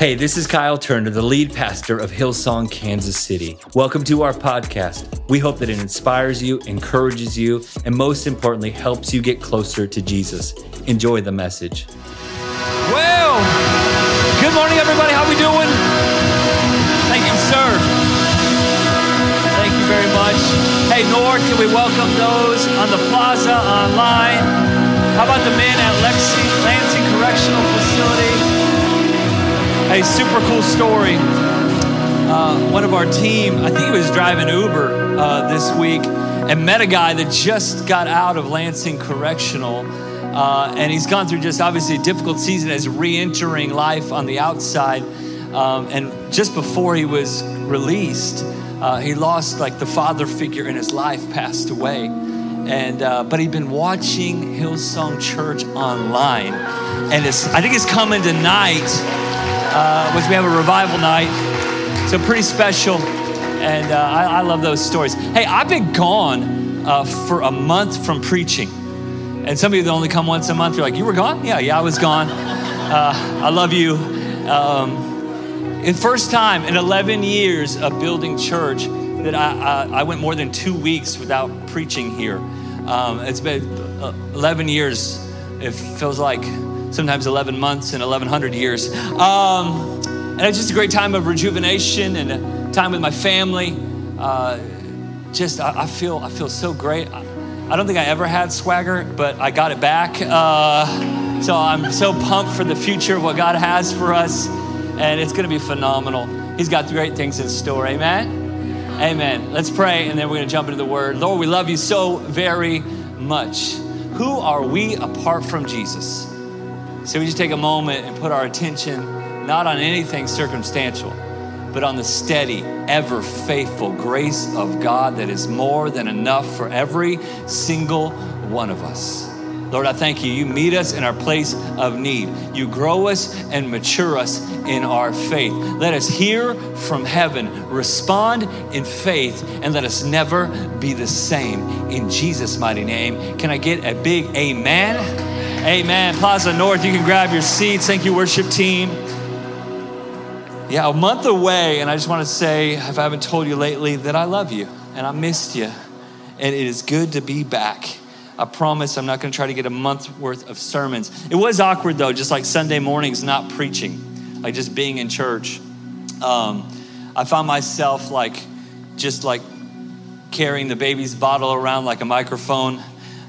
Hey, this is Kyle Turner, the lead pastor of Hillsong, Kansas City. Welcome to our podcast. We hope that it inspires you, encourages you, and most importantly, helps you get closer to Jesus. Enjoy the message. Well, good morning, everybody. How we doing? Thank you, sir. Thank you very much. Hey, Nord, can we welcome those on the plaza online? How about the men at Lexi, Lansing Correctional Facility? Hey, super cool story. Uh, one of our team, I think he was driving Uber uh, this week, and met a guy that just got out of Lansing Correctional. Uh, and he's gone through just obviously a difficult season as re entering life on the outside. Um, and just before he was released, uh, he lost like the father figure in his life, passed away. And, uh, but he'd been watching Hillsong Church online. And it's, I think it's coming tonight uh, which we have a revival night. So pretty special, and uh, I, I, love those stories. Hey, I've been gone uh, for a month from preaching, and some of you that only come once a month, you're like, "You were gone? Yeah, yeah, I was gone." Uh, I love you. Um, the first time in 11 years of building church that I, I, I went more than two weeks without preaching here. Um, it's been uh, 11 years. It feels like sometimes 11 months and 1100 years. Um, and it's just a great time of rejuvenation and time with my family. Uh, just, I, I, feel, I feel so great. I, I, don't think I ever had swagger, but I got it back. Uh, so I'm so pumped for the future of what God has for us. And it's going to be phenomenal. He's got great things in store. Amen. Amen. Let's pray, and then we're going to jump into the word. Lord, we love you so very much. Who are we apart from Jesus? So we just take a moment and put our attention not on anything circumstantial, but on the steady, ever faithful grace of God that is more than enough for every single one of us. Lord, I thank you. You meet us in our place of need. You grow us and mature us in our faith. Let us hear from heaven, respond in faith, and let us never be the same. In Jesus' mighty name. Can I get a big amen? Amen. Plaza North, you can grab your seats. Thank you, worship team. Yeah, a month away, and I just want to say, if I haven't told you lately, that I love you and I missed you. And it is good to be back. I promise I'm not going to try to get a month worth of sermons. It was awkward though, just like Sunday mornings not preaching, like just being in church. Um, I found myself like just like carrying the baby's bottle around like a microphone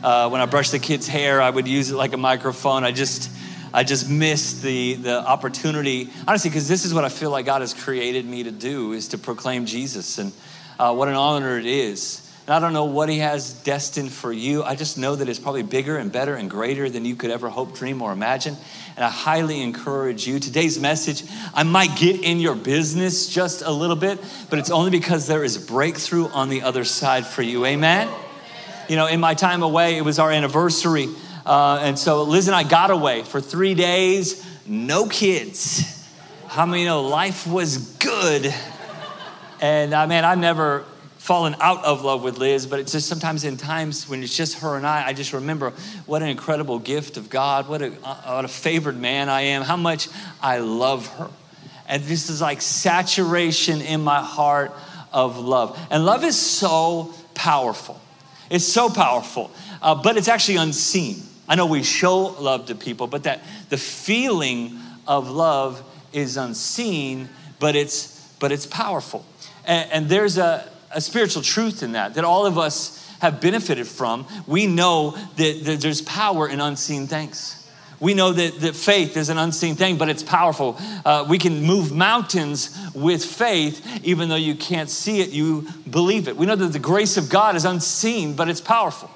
uh, when I brushed the kids' hair, I would use it like a microphone. I just, I just missed the, the opportunity, honestly, because this is what I feel like God has created me to do, is to proclaim Jesus. And uh, what an honor it is. And I don't know what he has destined for you. I just know that it's probably bigger and better and greater than you could ever hope, dream, or imagine. And I highly encourage you. Today's message, I might get in your business just a little bit, but it's only because there is breakthrough on the other side for you. Amen? You know, in my time away, it was our anniversary. Uh, and so Liz and I got away for three days, no kids. How many know life was good? And I uh, mean, I've never fallen out of love with Liz, but it's just sometimes in times when it's just her and I, I just remember what an incredible gift of God, what a, uh, what a favored man I am, how much I love her. And this is like saturation in my heart of love. And love is so powerful. It's so powerful, uh, but it's actually unseen. I know we show love to people, but that the feeling of love is unseen, but it's but it's powerful. And, and there's a, a spiritual truth in that that all of us have benefited from. We know that, that there's power in unseen things we know that, that faith is an unseen thing, but it's powerful. Uh, we can move mountains with faith, even though you can't see it, you believe it. We know that the grace of God is unseen, but it's powerful.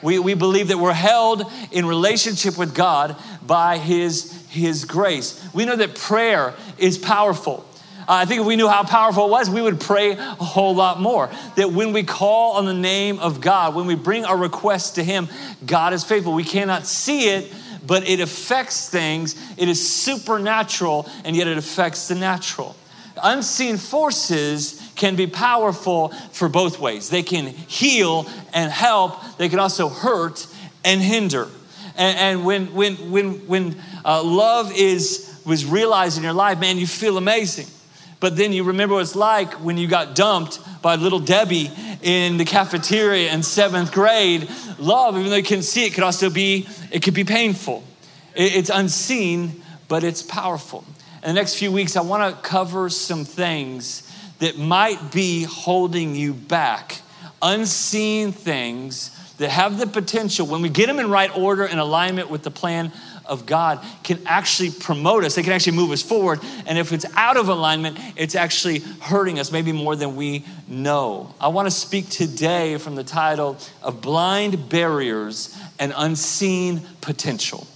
We, we believe that we're held in relationship with God by His, His grace. We know that prayer is powerful. Uh, I think if we knew how powerful it was, we would pray a whole lot more. That when we call on the name of God, when we bring our request to Him, God is faithful. We cannot see it, but it affects things. It is supernatural, and yet it affects the natural. Unseen forces can be powerful for both ways. They can heal and help, they can also hurt and hinder. And, and when, when, when, when uh, love is was realized in your life, man, you feel amazing. But then you remember what it's like when you got dumped by little Debbie in the cafeteria in seventh grade. Love, even though you can see it, could also be, it could be painful. It's unseen, but it's powerful. In the next few weeks, I want to cover some things that might be holding you back, unseen things that have the potential, when we get them in right order and alignment with the plan of God, can actually promote us. They can actually move us forward. And if it's out of alignment, it's actually hurting us, maybe more than we know. I want to speak today from the title of Blind Barriers and Unseen Potential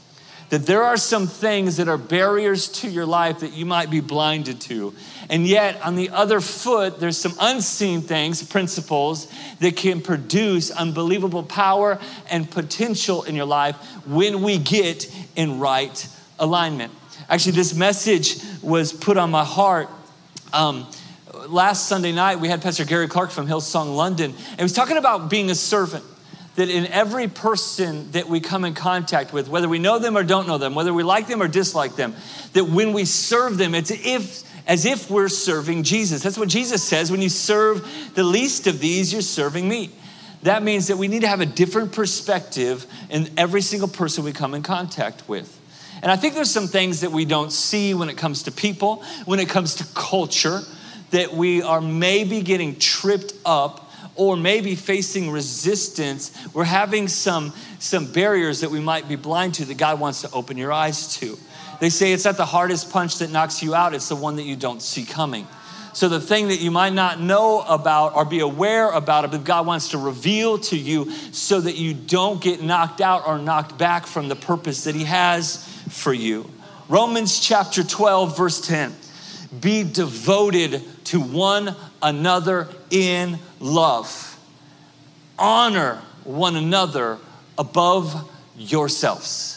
that there are some things that are barriers to your life that you might be blinded to. And yet, on the other foot, there's some unseen things, principles that can produce unbelievable power and potential in your life when we get in right alignment. Actually, this message was put on my heart. Um, last Sunday night, we had Pastor Gary Clarke from Hillsong London, and he was talking about being a servant that in every person that we come in contact with, whether we know them or don't know them, whether we like them or dislike them, that when we serve them, it's if, as if we're serving Jesus. That's what Jesus says. When you serve the least of these, you're serving me. That means that we need to have a different perspective in every single person we come in contact with. And I think there's some things that we don't see when it comes to people, when it comes to culture, that we are maybe getting tripped up or maybe facing resistance, we're having some, some barriers that we might be blind to that God wants to open your eyes to. They say it's not the hardest punch that knocks you out, it's the one that you don't see coming. So, the thing that you might not know about or be aware about, but God wants to reveal to you so that you don't get knocked out or knocked back from the purpose that He has for you. Romans chapter 12, verse 10 be devoted to one another in love. Honor one another above yourselves.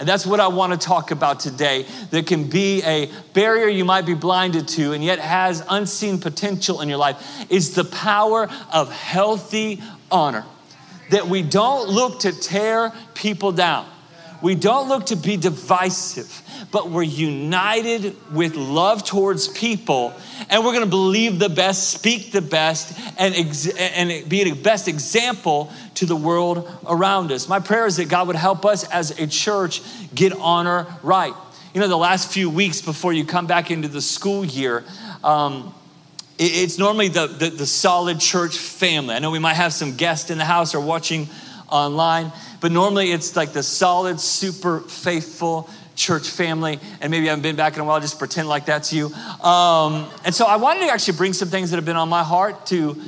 And that's what I want to talk about today. That can be a barrier you might be blinded to and yet has unseen potential in your life is the power of healthy honor. That we don't look to tear people down. We don't look to be divisive but we're united with love towards people, and we're gonna believe the best, speak the best, and, ex- and be the best example to the world around us. My prayer is that God would help us as a church get honor right. You know, the last few weeks before you come back into the school year, um, it's normally the, the, the solid church family. I know we might have some guests in the house or watching online, but normally it's like the solid, super faithful church family, and maybe I haven't been back in a while, just pretend like that's you. Um, and so I wanted to actually bring some things that have been on my heart to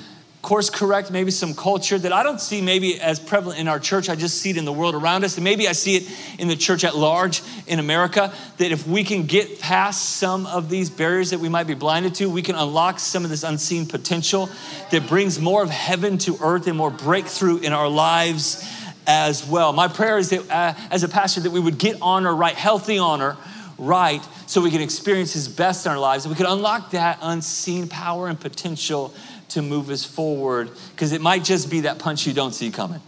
course correct maybe some culture that I don't see maybe as prevalent in our church. I just see it in the world around us. And maybe I see it in the church at large in America. That if we can get past some of these barriers that we might be blinded to, we can unlock some of this unseen potential that brings more of heaven to earth and more breakthrough in our lives as well. My prayer is that uh, as a pastor that we would get honor right, healthy honor right, so we can experience his best in our lives. And we can unlock that unseen power and potential to move us forward because it might just be that punch you don't see coming.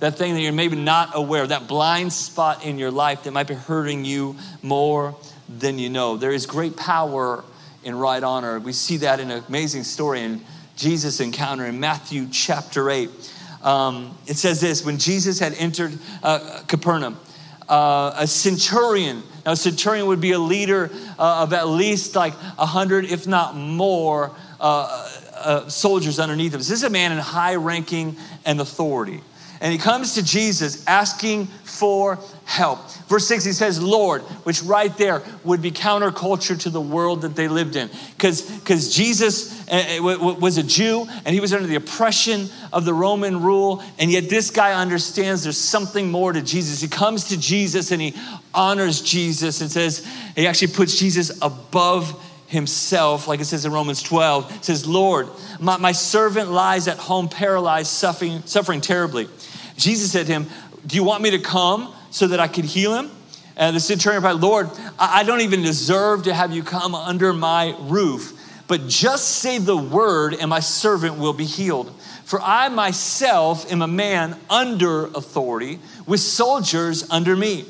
That thing that you're maybe not aware of, that blind spot in your life that might be hurting you more than you know. There is great power in right honor. We see that in an amazing story in Jesus' encounter in Matthew chapter 8. Um, it says this when Jesus had entered uh, Capernaum, uh, a centurion, now a centurion would be a leader uh, of at least like a hundred, if not more, uh, uh, soldiers underneath him. This is a man in high ranking and authority. And he comes to Jesus asking for help. Verse 6, he says, Lord, which right there would be counterculture to the world that they lived in. Because Jesus uh, uh, was a Jew and he was under the oppression of the Roman rule. And yet this guy understands there's something more to Jesus. He comes to Jesus and he honors Jesus and says, he actually puts Jesus above himself, like it says in Romans 12, says, Lord, my, my servant lies at home paralyzed, suffering, suffering terribly. Jesus said to him, Do you want me to come so that I could heal him? And the centurion replied, Lord, I don't even deserve to have you come under my roof, but just say the word and my servant will be healed. For I myself am a man under authority with soldiers under me.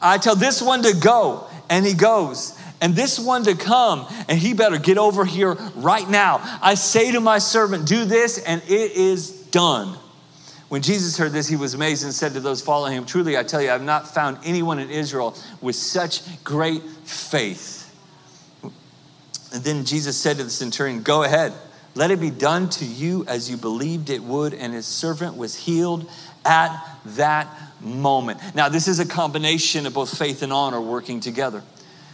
I tell this one to go, and he goes and this one to come, and he better get over here right now. I say to my servant, Do this, and it is done. When Jesus heard this, he was amazed and said to those following him, Truly, I tell you, I have not found anyone in Israel with such great faith. And then Jesus said to the centurion, Go ahead, let it be done to you as you believed it would. And his servant was healed at that moment. Now, this is a combination of both faith and honor working together.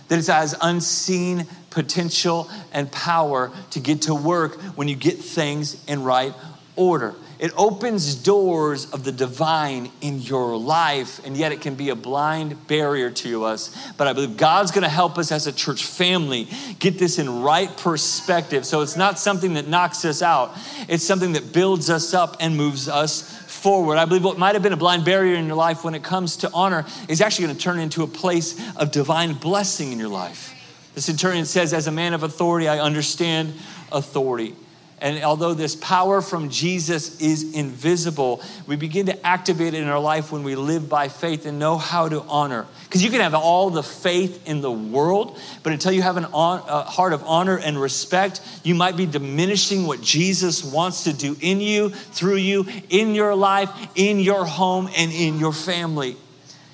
That it has unseen potential and power to get to work when you get things in right order. It opens doors of the divine in your life, and yet it can be a blind barrier to us. But I believe God's gonna help us as a church family get this in right perspective. So it's not something that knocks us out, it's something that builds us up and moves us forward. I believe what might have been a blind barrier in your life when it comes to honor is actually gonna turn into a place of divine blessing in your life. The centurion says, As a man of authority, I understand authority. And although this power from Jesus is invisible, we begin to activate it in our life when we live by faith and know how to honor. Because you can have all the faith in the world, but until you have an on, a heart of honor and respect, you might be diminishing what Jesus wants to do in you, through you, in your life, in your home, and in your family.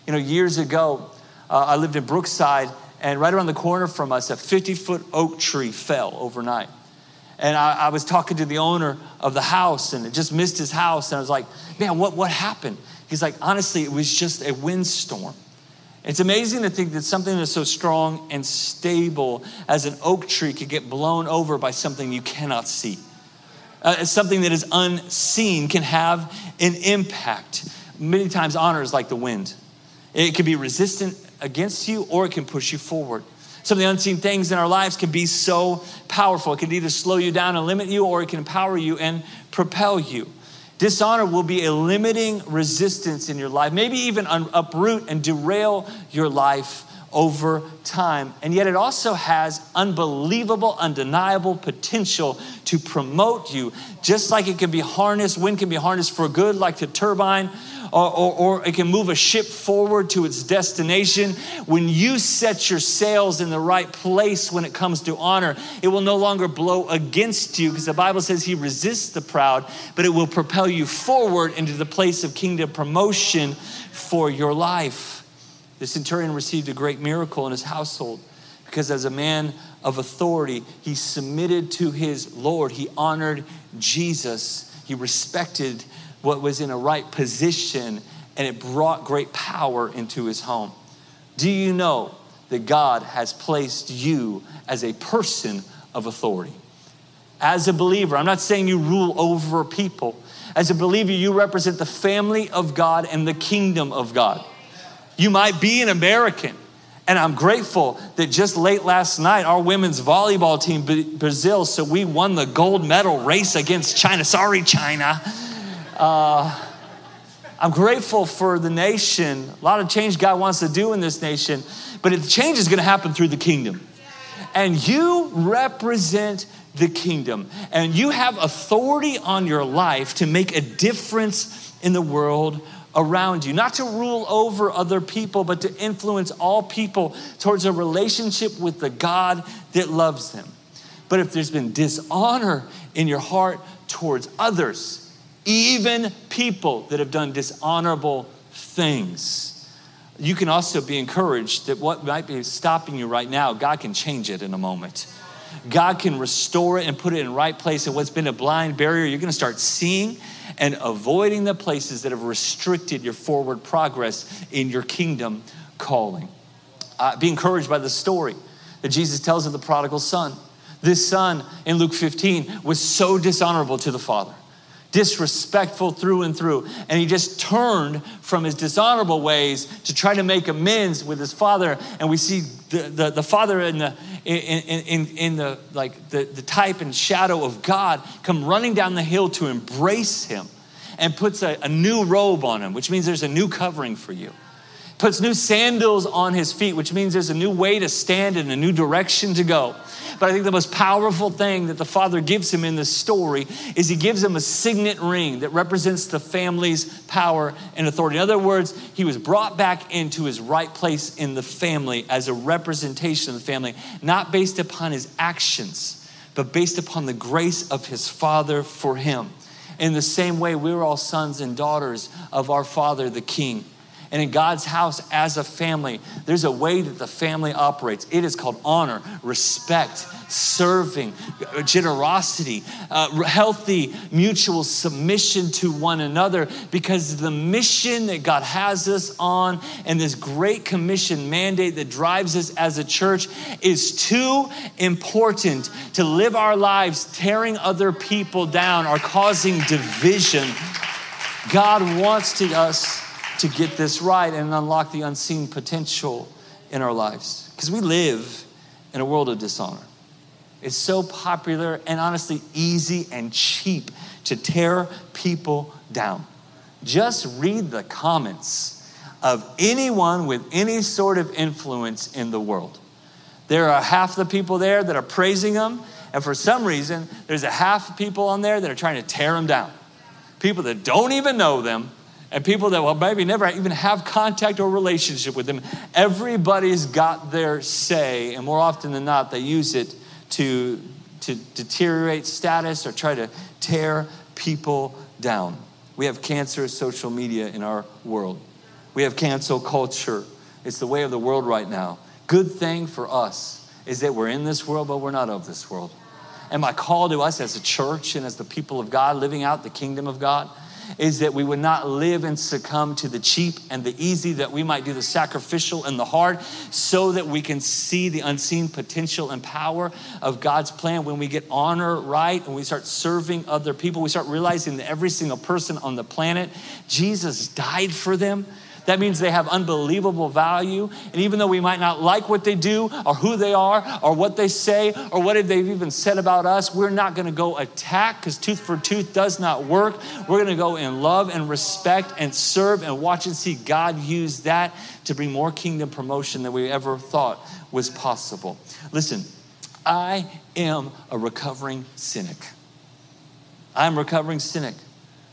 You know, years ago, uh, I lived in Brookside, and right around the corner from us, a 50 foot oak tree fell overnight. And I, I, was talking to the owner of the house and it just missed his house. And I was like, man, what, what happened? He's like, honestly, it was just a windstorm. It's amazing to think that something that's so strong and stable as an oak tree could get blown over by something you cannot see. Uh, something that is unseen can have an impact. Many times, honor is like the wind, it can be resistant against you or it can push you forward. Some of the unseen things in our lives can be so powerful. It can either slow you down and limit you, or it can empower you and propel you. Dishonor will be a limiting resistance in your life, maybe even uproot and derail your life over time. And yet, it also has unbelievable, undeniable potential to promote you, just like it can be harnessed, wind can be harnessed for good, like the turbine, or, or, or, it can move a ship forward to its destination. When you set your sails in the right place when it comes to honor, it will no longer blow against you because the Bible says he resists the proud, but it will propel you forward into the place of kingdom promotion for your life. The centurion received a great miracle in his household because, as a man of authority, he submitted to his Lord. He honored Jesus. He respected what was in a right position and it brought great power into his home. Do you know that God has placed you as a person of authority? As a believer, I'm not saying you rule over people. As a believer, you represent the family of God and the kingdom of God. You might be an American, and I'm grateful that just late last night, our women's volleyball team, Brazil, so we won the gold medal race against China. Sorry, China. Uh, I'm grateful for the nation. A lot of change God wants to do in this nation, but the change is going to happen through the kingdom. And you represent the kingdom, and you have authority on your life to make a difference in the world around you, not to rule over other people, but to influence all people towards a relationship with the God that loves them. But if there's been dishonor in your heart towards others, even people that have done dishonorable things. You can also be encouraged that what might be stopping you right now, God can change it in a moment. God can restore it and put it in right place. And what's been a blind barrier, you're going to start seeing and avoiding the places that have restricted your forward progress in your kingdom calling. Uh, be encouraged by the story that Jesus tells of the prodigal son. This son in Luke 15 was so dishonorable to the father disrespectful through and through. And he just turned from his dishonorable ways to try to make amends with his father. And we see the, the, the father in the, in, in, in the, like the, the type and shadow of God come running down the hill to embrace him and puts a, a new robe on him, which means there's a new covering for you. puts new sandals on his feet, which means there's a new way to stand and a new direction to go. But I think the most powerful thing that the father gives him in this story is he gives him a signet ring that represents the family's power and authority. In other words, he was brought back into his right place in the family as a representation of the family, not based upon his actions, but based upon the grace of his father for him. In the same way, we're all sons and daughters of our father, the king. And in God's house as a family, there's a way that the family operates. It is called honor, respect, serving, generosity, uh, healthy mutual submission to one another because the mission that God has us on and this great commission mandate that drives us as a church is too important to live our lives tearing other people down or causing division. God wants to us to get this right and unlock the unseen potential in our lives. Because we live in a world of dishonor. It's so popular and honestly easy and cheap to tear people down. Just read the comments of anyone with any sort of influence in the world. There are half the people there that are praising them, and for some reason, there's a half of people on there that are trying to tear them down. People that don't even know them and people that will maybe never even have contact or relationship with them. Everybody's got their say, and more often than not, they use it to, to deteriorate status or try to tear people down. We have cancerous social media in our world. We have cancel culture. It's the way of the world right now. Good thing for us is that we're in this world, but we're not of this world. And my call to us as a church and as the people of God living out the kingdom of God is that we would not live and succumb to the cheap and the easy, that we might do the sacrificial and the hard, so that we can see the unseen potential and power of God's plan. When we get honor right and we start serving other people, we start realizing that every single person on the planet, Jesus died for them that means they have unbelievable value. And even though we might not like what they do or who they are or what they say or what they've even said about us, we're not going to go attack because tooth for tooth does not work. We're going to go in love and respect and serve and watch and see God use that to bring more kingdom promotion than we ever thought was possible. Listen, I am a recovering cynic. I'm a recovering cynic.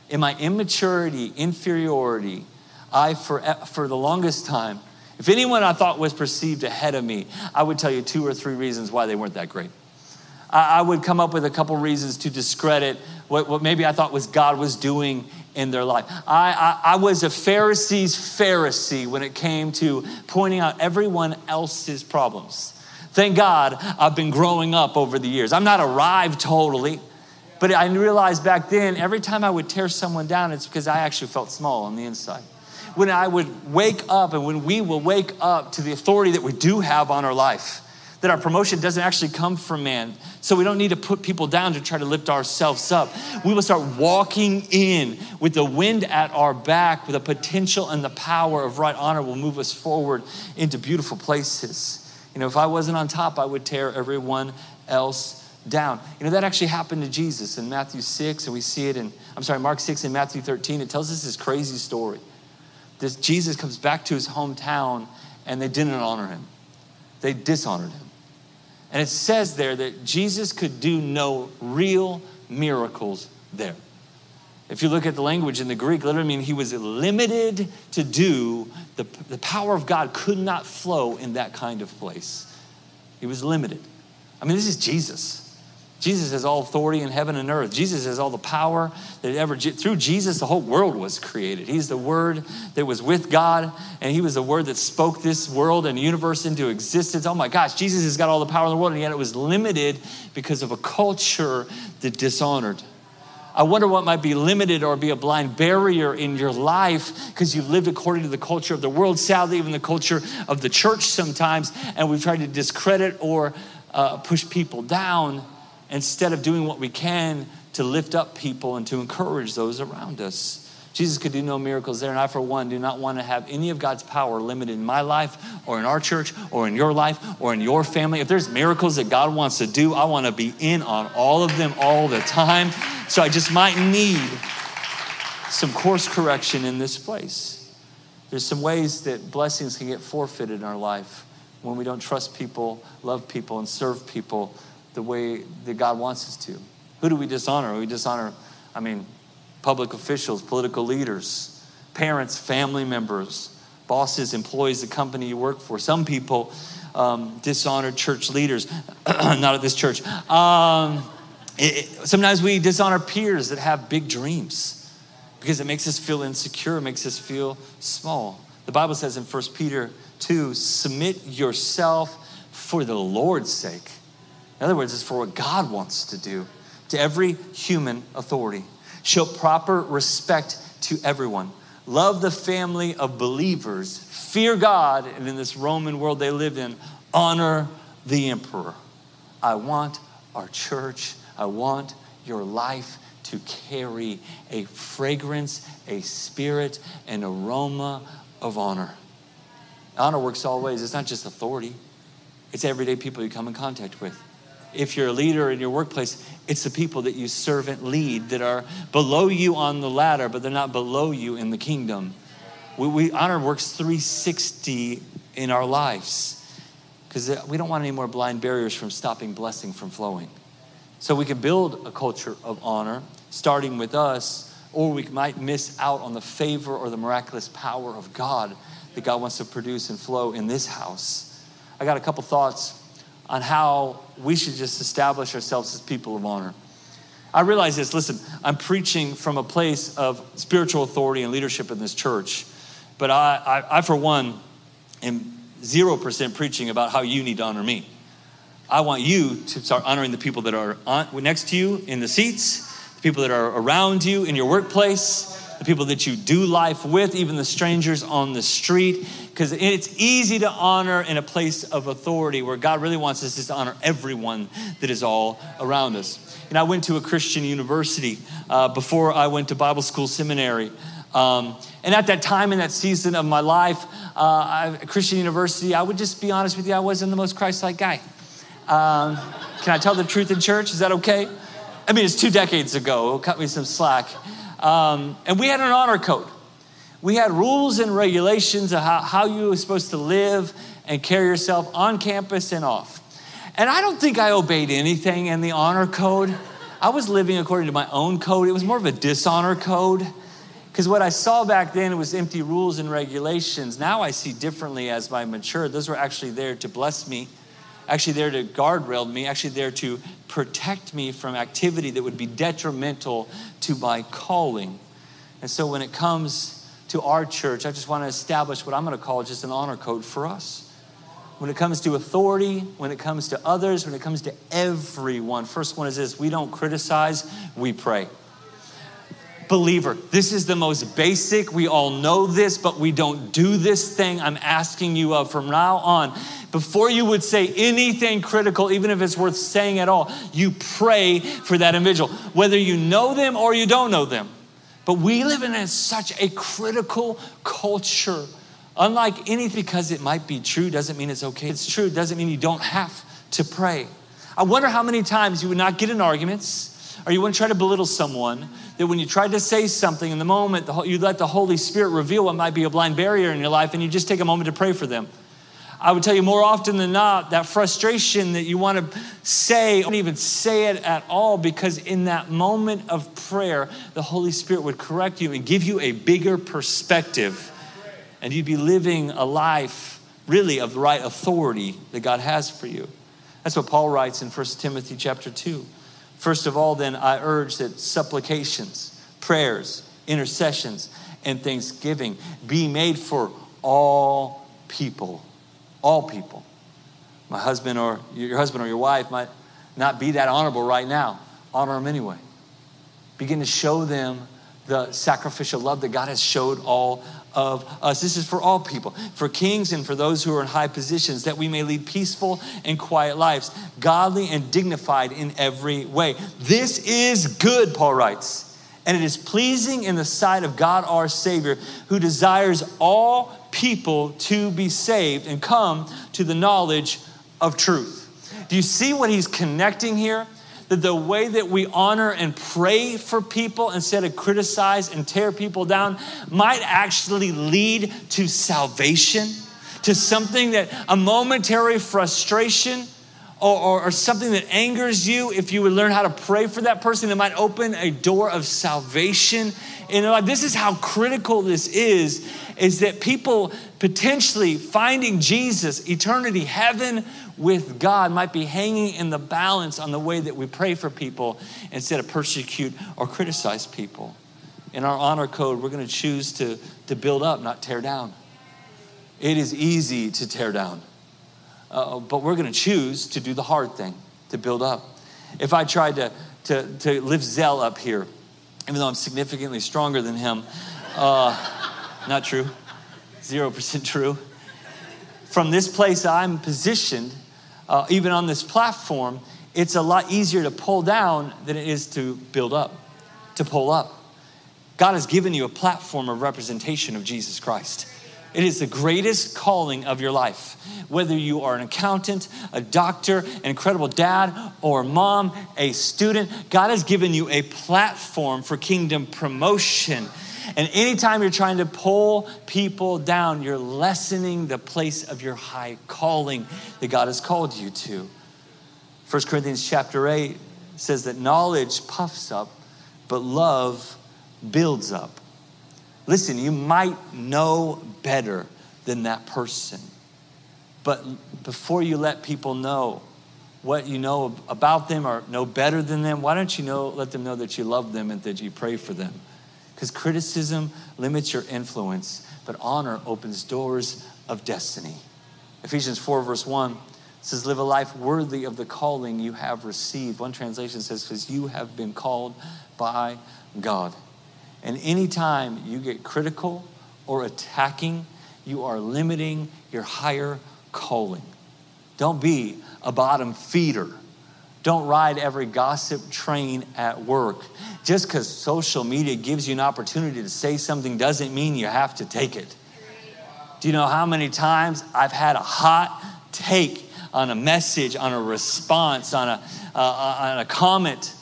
In my immaturity, inferiority, I, for, for the longest time, if anyone I thought was perceived ahead of me, I would tell you two or three reasons why they weren't that great. I, I would come up with a couple reasons to discredit what, what, maybe I thought was God was doing in their life. I, I, I was a Pharisee's Pharisee when it came to pointing out everyone else's problems. Thank God I've been growing up over the years. I'm not arrived totally, but I realized back then every time I would tear someone down, it's because I actually felt small on the inside when I would wake up and when we will wake up to the authority that we do have on our life. That our promotion doesn't actually come from man. So we don't need to put people down to try to lift ourselves up. We will start walking in with the wind at our back, with the potential and the power of right honor will move us forward into beautiful places. You know, if I wasn't on top, I would tear everyone else down. You know, that actually happened to Jesus in Matthew 6, and we see it in, I'm sorry, Mark 6 and Matthew 13. It tells us this crazy story this Jesus comes back to his hometown and they didn't honor him. They dishonored him. And it says there that Jesus could do no real miracles there. If you look at the language in the Greek, literally mean he was limited to do, the, the power of God could not flow in that kind of place. He was limited. I mean, this is Jesus. Jesus has all authority in heaven and earth. Jesus has all the power that ever, through Jesus, the whole world was created. He's the Word that was with God, and He was the Word that spoke this world and universe into existence. Oh my gosh, Jesus has got all the power in the world, and yet it was limited because of a culture that dishonored. I wonder what might be limited or be a blind barrier in your life because you've lived according to the culture of the world, sadly, even the culture of the church sometimes, and we've tried to discredit or uh, push people down instead of doing what we can to lift up people and to encourage those around us. Jesus could do no miracles there, and I, for one, do not want to have any of God's power limited in my life or in our church or in your life or in your family. If there's miracles that God wants to do, I want to be in on all of them all the time. So I just might need some course correction in this place. There's some ways that blessings can get forfeited in our life when we don't trust people, love people, and serve people the way that God wants us to. Who do we dishonor? We dishonor, I mean, public officials, political leaders, parents, family members, bosses, employees, the company you work for. Some people um, dishonor church leaders, not at this church. Um, it, sometimes we dishonor peers that have big dreams because it makes us feel insecure, it makes us feel small. The Bible says in 1 Peter 2 submit yourself for the Lord's sake. In other words, it's for what God wants to do to every human authority. Show proper respect to everyone. Love the family of believers. Fear God, and in this Roman world they live in, honor the emperor. I want our church, I want your life to carry a fragrance, a spirit, an aroma of honor. Honor works all ways. It's not just authority, it's everyday people you come in contact with. If you're a leader in your workplace, it's the people that you servant lead that are below you on the ladder, but they're not below you in the kingdom. We, we honor works 360 in our lives because uh, we don't want any more blind barriers from stopping blessing from flowing. So we can build a culture of honor, starting with us, or we might miss out on the favor or the miraculous power of God that God wants to produce and flow in this house. I got a couple thoughts on how we should just establish ourselves as people of honor. I realize this, listen, I'm preaching from a place of spiritual authority and leadership in this church, but I, I, I for one, am 0% preaching about how you need to honor me. I want you to start honoring the people that are on, next to you in the seats, the people that are around you in your workplace, the people that you do life with, even the strangers on the street. Because it's easy to honor in a place of authority where God really wants us to honor everyone that is all around us. And I went to a Christian university uh, before I went to Bible school seminary. Um, and at that time in that season of my life, uh, I, Christian university, I would just be honest with you, I wasn't the most Christ like guy. Um, can I tell the truth in church? Is that okay? I mean, it's two decades ago. it Cut me some slack. Um, and we had an honor code. We had rules and regulations of how, how you were supposed to live and carry yourself on campus and off. And I don't think I obeyed anything in the honor code. I was living according to my own code. It was more of a dishonor code. Because what I saw back then was empty rules and regulations. Now I see differently as I mature. Those were actually there to bless me actually there to guardrail me, actually there to protect me from activity that would be detrimental to my calling. And so when it comes to our church, I just want to establish what I'm going to call just an honor code for us. When it comes to authority, when it comes to others, when it comes to everyone, first one is this we don't criticize, we pray believer. This is the most basic. We all know this, but we don't do this thing I'm asking you of from now on. Before you would say anything critical, even if it's worth saying at all, you pray for that individual, whether you know them or you don't know them. But we live in such a critical culture. Unlike anything, because it might be true doesn't mean it's okay. It's true doesn't mean you don't have to pray. I wonder how many times you would not get in arguments or you wouldn't try to belittle someone, that when you tried to say something in the moment, you let the Holy Spirit reveal what might be a blind barrier in your life and you just take a moment to pray for them. I would tell you more often than not that frustration that you want to say, don't even say it at all, because in that moment of prayer, the Holy Spirit would correct you and give you a bigger perspective. And you'd be living a life really of the right authority that God has for you. That's what Paul writes in 1 Timothy chapter 2. First of all, then, I urge that supplications, prayers, intercessions, and thanksgiving be made for all people. All people. My husband or your husband or your wife might not be that honorable right now. Honor them anyway. Begin to show them the sacrificial love that God has showed all of us. This is for all people, for kings and for those who are in high positions, that we may lead peaceful and quiet lives, godly and dignified in every way. This is good, Paul writes, and it is pleasing in the sight of God our Savior, who desires all people to be saved and come to the knowledge of truth. Do you see what he's connecting here? that the way that we honor and pray for people instead of criticize and tear people down might actually lead to salvation, to something that a momentary frustration or, or, or, something that angers you, if you would learn how to pray for that person, it might open a door of salvation their life. This is how critical this is, is that people potentially finding Jesus, eternity, heaven with God might be hanging in the balance on the way that we pray for people instead of persecute or criticize people. In our honor code, we're going to choose to, to build up, not tear down. It is easy to tear down uh, but we're going to choose to do the hard thing, to build up. If I tried to, to, to lift Zell up here, even though I'm significantly stronger than him, uh, not true, 0% true. From this place I'm positioned, uh, even on this platform, it's a lot easier to pull down than it is to build up, to pull up. God has given you a platform of representation of Jesus Christ. It is the greatest calling of your life. Whether you are an accountant, a doctor, an incredible dad, or mom, a student, God has given you a platform for kingdom promotion. And anytime you're trying to pull people down, you're lessening the place of your high calling that God has called you to. 1 Corinthians chapter 8 says that knowledge puffs up, but love builds up. Listen, you might know better than that person. But before you let people know what you know about them or know better than them, why don't you know, let them know that you love them and that you pray for them? Because criticism limits your influence, but honor opens doors of destiny. Ephesians 4, verse 1 says, Live a life worthy of the calling you have received. One translation says, Because you have been called by God. And anytime you get critical or attacking, you are limiting your higher calling. Don't be a bottom feeder. Don't ride every gossip train at work. Just because social media gives you an opportunity to say something doesn't mean you have to take it. Do you know how many times I've had a hot take on a message, on a response, on a, uh, uh on a comment?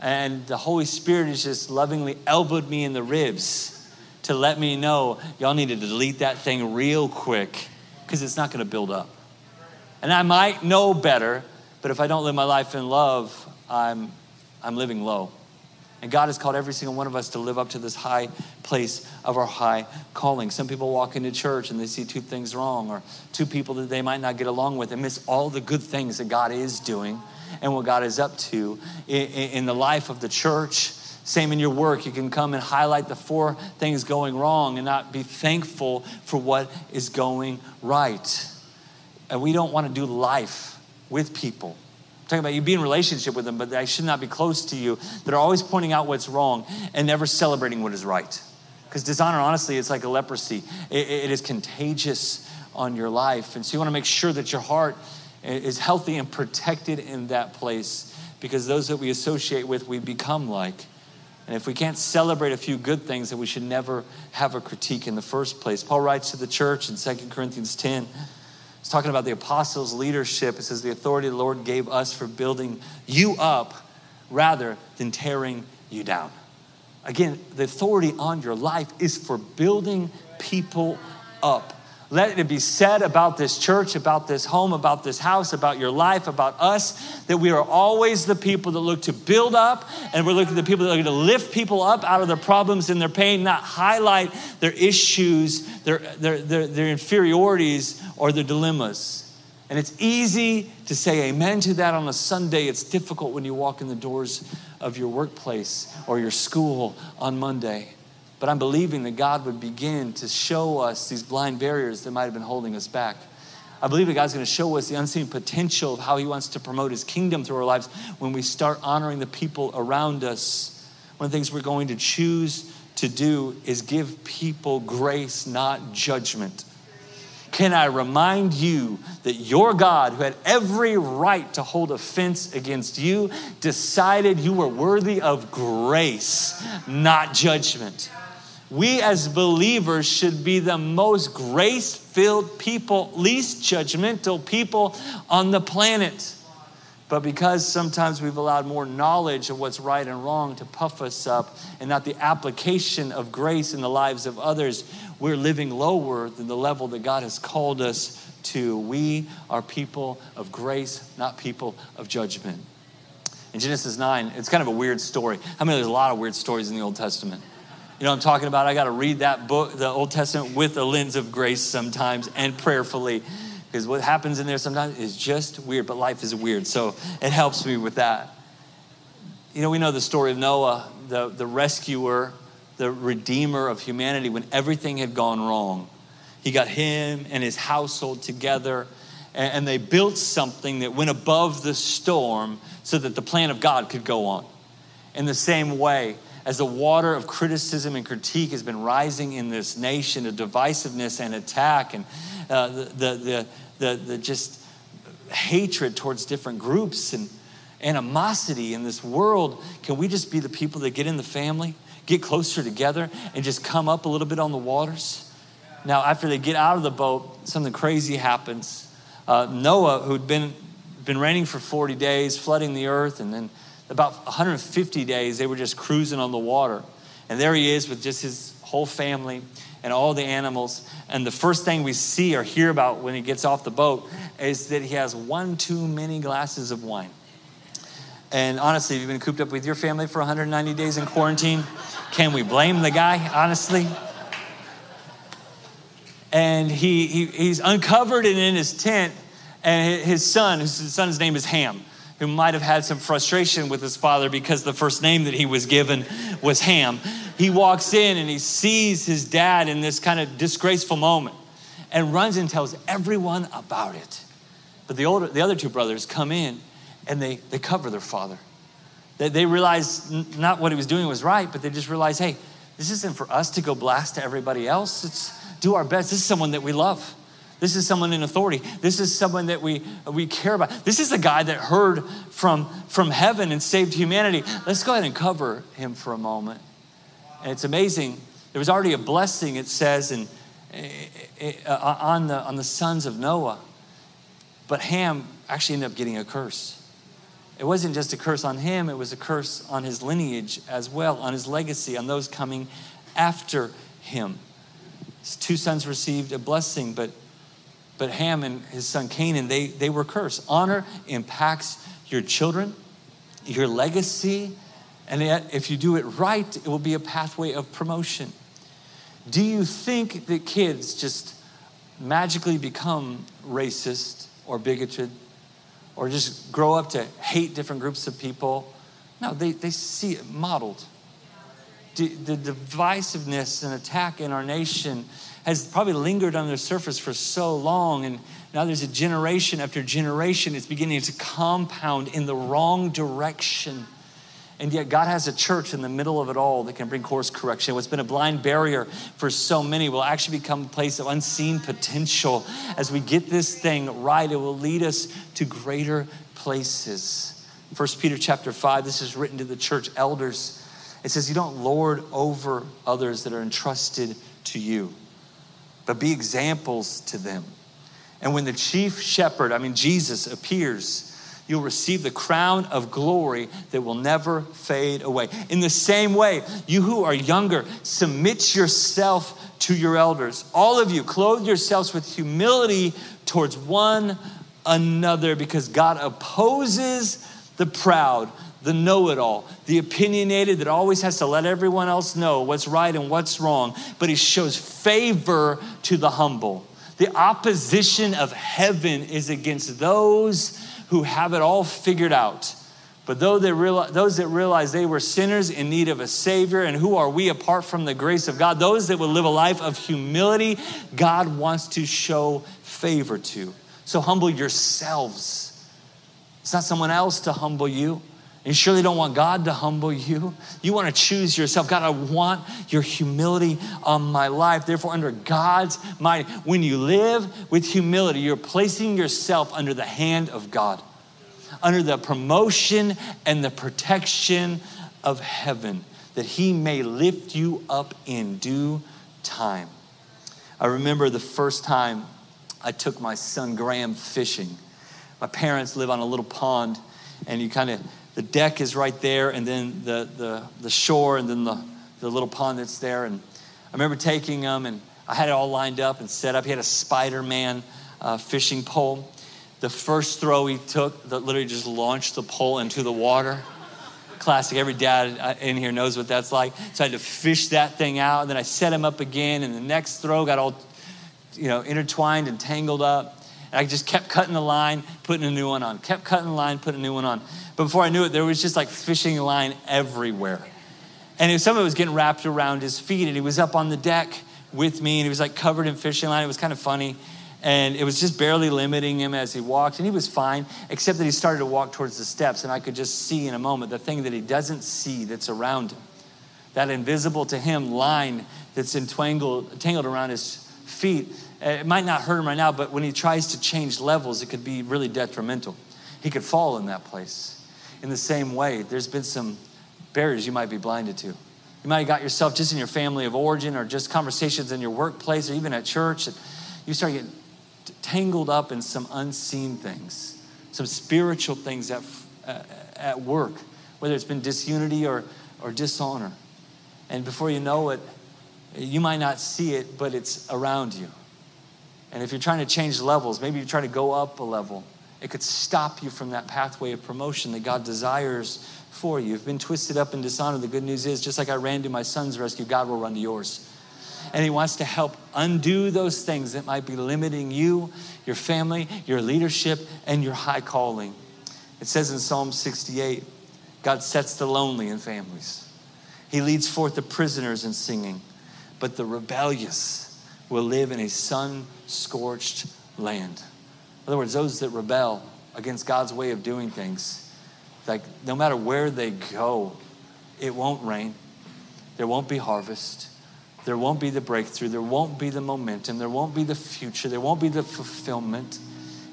And the Holy Spirit has just lovingly elbowed me in the ribs to let me know y'all need to delete that thing real quick because it's not going to build up. And I might know better, but if I don't live my life in love, I'm, I'm living low. And God has called every single one of us to live up to this high place of our high calling. Some people walk into church and they see two things wrong, or two people that they might not get along with and miss all the good things that God is doing and what God is up to in, in the life of the church. Same in your work. You can come and highlight the four things going wrong and not be thankful for what is going right. And we don't want to do life with people. I'm talking about you be in relationship with them, but they should not be close to you. That are always pointing out what's wrong and never celebrating what is right. Because dishonor, honestly, it's like a leprosy. it, it is contagious on your life. And so you want to make sure that your heart is healthy and protected in that place because those that we associate with, we become like. And if we can't celebrate a few good things, then we should never have a critique in the first place. Paul writes to the church in 2 Corinthians 10. He's talking about the apostles' leadership. It says, The authority the Lord gave us for building you up rather than tearing you down. Again, the authority on your life is for building people up. Let it be said about this church, about this home, about this house, about your life, about us, that we are always the people that look to build up and we're looking at the people that look to lift people up out of their problems and their pain, not highlight their issues, their, their, their, their inferiorities, or their dilemmas. And it's easy to say amen to that on a Sunday. It's difficult when you walk in the doors of your workplace or your school on Monday. But I'm believing that God would begin to show us these blind barriers that might have been holding us back. I believe that God's going to show us the unseen potential of how He wants to promote His kingdom through our lives when we start honoring the people around us. One of the things we're going to choose to do is give people grace, not judgment. Can I remind you that your God, who had every right to hold offense against you, decided you were worthy of grace, not judgment? We as believers should be the most grace filled people, least judgmental people on the planet. But because sometimes we've allowed more knowledge of what's right and wrong to puff us up and not the application of grace in the lives of others, we're living lower than the level that God has called us to. We are people of grace, not people of judgment. In Genesis 9, it's kind of a weird story. I mean, there's a lot of weird stories in the Old Testament. You know I'm talking about? I got to read that book, the Old Testament, with a lens of grace sometimes and prayerfully because what happens in there sometimes is just weird, but life is weird. So it helps me with that. You know, we know the story of Noah, the, the rescuer, the redeemer of humanity when everything had gone wrong. He got him and his household together, and, and they built something that went above the storm so that the plan of God could go on. In the same way, as the water of criticism and critique has been rising in this nation, of divisiveness and attack, and uh, the, the, the, the, just hatred towards different groups and animosity in this world, can we just be the people that get in the family, get closer together, and just come up a little bit on the waters? Now, after they get out of the boat, something crazy happens. Uh, Noah, who'd been, been raining for 40 days, flooding the earth, and then about 150 days, they were just cruising on the water. And there he is with just his whole family and all the animals. And the first thing we see or hear about when he gets off the boat is that he has one too many glasses of wine. And honestly, if you've been cooped up with your family for 190 days in quarantine, can we blame the guy, honestly? And he, he he's uncovered and in his tent, and his son, his son's name is Ham who might have had some frustration with his father because the first name that he was given was Ham. He walks in and he sees his dad in this kind of disgraceful moment and runs and tells everyone about it. But the, older, the other two brothers come in and they, they cover their father. They, they realize not what he was doing was right, but they just realize, hey, this isn't for us to go blast to everybody else. It's do our best. This is someone that we love. This is someone in authority. This is someone that we, we care about. This is the guy that heard from, from heaven and saved humanity. Let's go ahead and cover him for a moment. And it's amazing. There was already a blessing, it says, in, eh, eh, eh, uh, on, the, on the sons of Noah. But Ham actually ended up getting a curse. It wasn't just a curse on him, it was a curse on his lineage as well, on his legacy, on those coming after him. His two sons received a blessing, but but Ham and his son Canaan, they, they were cursed. Honor impacts your children, your legacy, and yet if you do it right, it will be a pathway of promotion. Do you think that kids just magically become racist or bigoted or just grow up to hate different groups of people? No, they, they see it modeled. The divisiveness and attack in our nation has probably lingered on the surface for so long. And now there's a generation after generation, it's beginning to compound in the wrong direction. And yet, God has a church in the middle of it all that can bring course correction. What's been a blind barrier for so many will actually become a place of unseen potential. As we get this thing right, it will lead us to greater places. First Peter chapter 5, this is written to the church elders. It says, You don't lord over others that are entrusted to you but be examples to them. And when the chief shepherd, I mean Jesus, appears, you'll receive the crown of glory that will never fade away. In the same way, you who are younger, submit yourself to your elders. All of you, clothe yourselves with humility towards one another because God opposes the proud the know it all, the opinionated that always has to let everyone else know what's right and what's wrong, but he shows favor to the humble. The opposition of heaven is against those who have it all figured out. But those that, realize, those that realize they were sinners in need of a Savior, and who are we apart from the grace of God? Those that will live a life of humility, God wants to show favor to. So humble yourselves. It's not someone else to humble you. You surely don't want God to humble you. You want to choose yourself. God, I want your humility on my life. Therefore, under God's might, when you live with humility, you're placing yourself under the hand of God, under the promotion and the protection of heaven, that He may lift you up in due time. I remember the first time I took my son Graham fishing. My parents live on a little pond and you kind of the deck is right there, and then the the the shore, and then the the little pond that's there. And I remember taking them, and I had it all lined up and set up. He had a Spider-Man uh, fishing pole. The first throw he took, that literally just launched the pole into the water. Classic. Every dad uh, in here knows what that's like. So I had to fish that thing out, and then I set him up again, and the next throw got all, you know, intertwined and tangled up. And I just kept cutting the line, putting a new one on. Kept cutting the line, putting a new one on. But before I knew it, there was just like fishing line everywhere. And some of it was getting wrapped around his feet, and he was up on the deck with me, and he was like covered in fishing line. It was kind of funny. And it was just barely limiting him as he walked, and he was fine, except that he started to walk towards the steps, and I could just see in a moment the thing that he doesn't see that's around him. That invisible to him line that's entangled, tangled around his feet. It might not hurt him right now, but when he tries to change levels, it could be really detrimental. He could fall in that place. In the same way, there's been some barriers you might be blinded to. You might have got yourself just in your family of origin or just conversations in your workplace or even at church. And you start getting tangled up in some unseen things, some spiritual things at, uh, at work, whether it's been disunity or, or dishonor. And before you know it, you might not see it, but it's around you. And if you're trying to change levels, maybe you're trying to go up a level, it could stop you from that pathway of promotion that God desires for you. You've been twisted up in dishonor. The good news is, just like I ran to my son's rescue, God will run to yours. And He wants to help undo those things that might be limiting you, your family, your leadership, and your high calling. It says in Psalm 68 God sets the lonely in families, He leads forth the prisoners in singing, but the rebellious will live in a sun scorched land. In other words, those that rebel against God's way of doing things like, no matter where they go, it won't rain. There won't be harvest. There won't be the breakthrough. There won't be the momentum. There won't be the future. There won't be the fulfillment.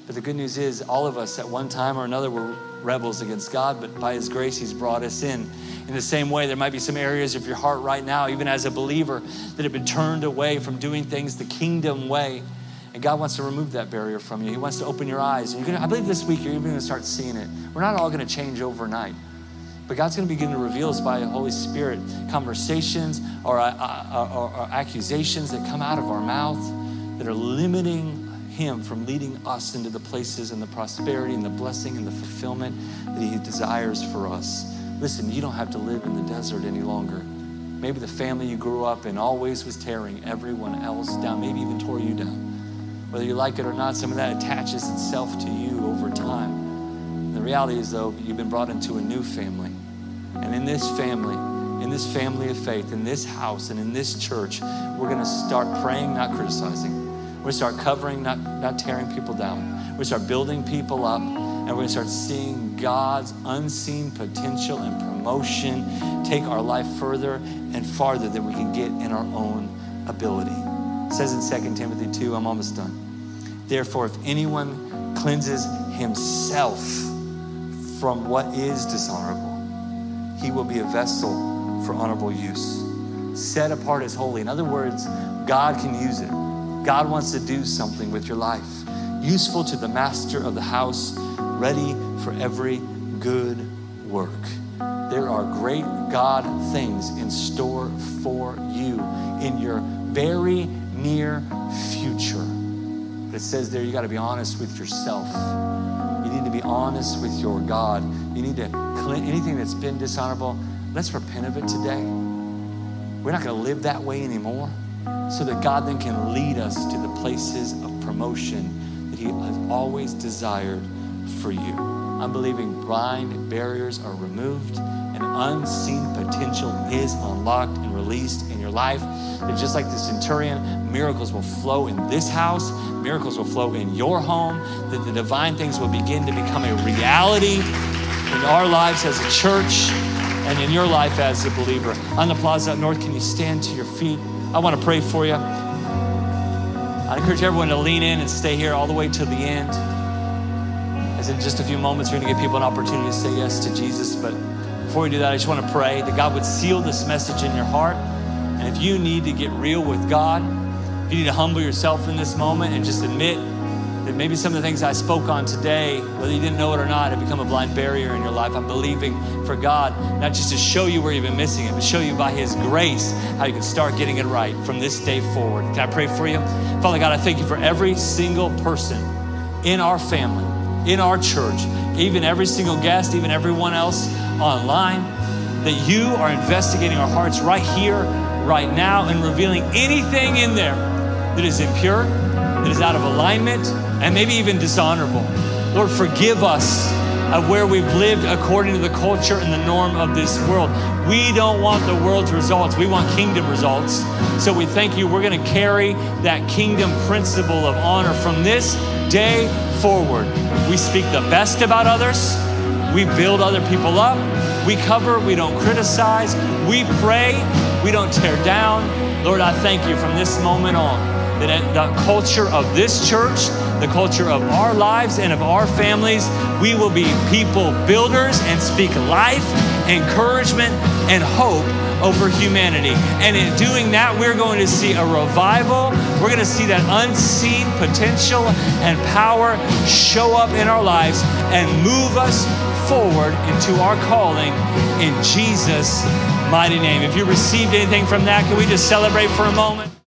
But the good news is, all of us at one time or another were rebels against God, but by His grace, He's brought us in. In the same way, there might be some areas of your heart right now, even as a believer, that have been turned away from doing things the kingdom way. And God wants to remove that barrier from you. He wants to open your eyes. And you're gonna, I believe this week you're even going to start seeing it. We're not all going to change overnight. But God's going to begin to reveal us by the Holy Spirit conversations or, uh, uh, or, or accusations that come out of our mouth that are limiting Him from leading us into the places and the prosperity and the blessing and the fulfillment that He desires for us. Listen, you don't have to live in the desert any longer. Maybe the family you grew up in always was tearing everyone else down, maybe even tore you down. Whether you like it or not, some of that attaches itself to you over time. The reality is, though, you've been brought into a new family. And in this family, in this family of faith, in this house, and in this church, we're going to start praying, not criticizing. To start covering, not, not tearing people down. To start building people up, and we're going to start seeing God's unseen potential and promotion take our life further and farther than we can get in our own ability. It says in 2 Timothy 2, I'm almost done. Therefore, if anyone cleanses himself from what is dishonorable, he will be a vessel for honorable use, set apart as holy. In other words, God can use it. God wants to do something with your life, useful to the master of the house, ready for every good work. There are great God things in store for you in your very near future. But it says there you got to be honest with yourself. You need to be honest with your God. You need to clean anything that's been dishonorable. Let's repent of it today. We're not going to live that way anymore so that God then can lead us to the places of promotion that He has always desired for you. I'm believing blind barriers are removed and unseen potential is unlocked and released in your life. That just like the centurion, miracles will flow in this house, miracles will flow in your home, that the divine things will begin to become a reality in our lives as a church and in your life as a believer. On the plaza up north, can you stand to your feet? I want to pray for you. I encourage everyone to lean in and stay here all the way to the end. As in just a few moments, we're going to give people an opportunity to say yes to Jesus. But before we do that, I just want to pray that God would seal this message in your heart. And if you need to get real with God, if you need to humble yourself in this moment and just admit that maybe some of the things I spoke on today, whether you didn't know it or not, have become a blind barrier in your life. I'm believing for God, not just to show you where you've been missing it, but show you by His grace how you can start getting it right from this day forward. Can I pray for you? Father God, I thank you for every single person in our family, in our church, even every single guest, even everyone else online, that you are investigating our hearts right here, right now, and revealing anything in there that is impure, that is out of alignment, and maybe even dishonorable. Lord, forgive us of where we've lived according to the culture and the norm of this world. We don't want the world's results, we want kingdom results. So we thank you. We're going to carry that kingdom principle of honor from this day forward. We speak the best about others, we build other people up, we cover, we don't criticize, we pray, we don't tear down. Lord, I thank you from this moment on that the culture of this church, the culture of our lives and of our families, we will be people builders and speak life, encouragement, and hope over humanity. And in doing that, we're going to see a revival. We're going to see that unseen potential and power show up in our lives and move us forward into our calling in Jesus' mighty name. If you received anything from that, can we just celebrate for a moment?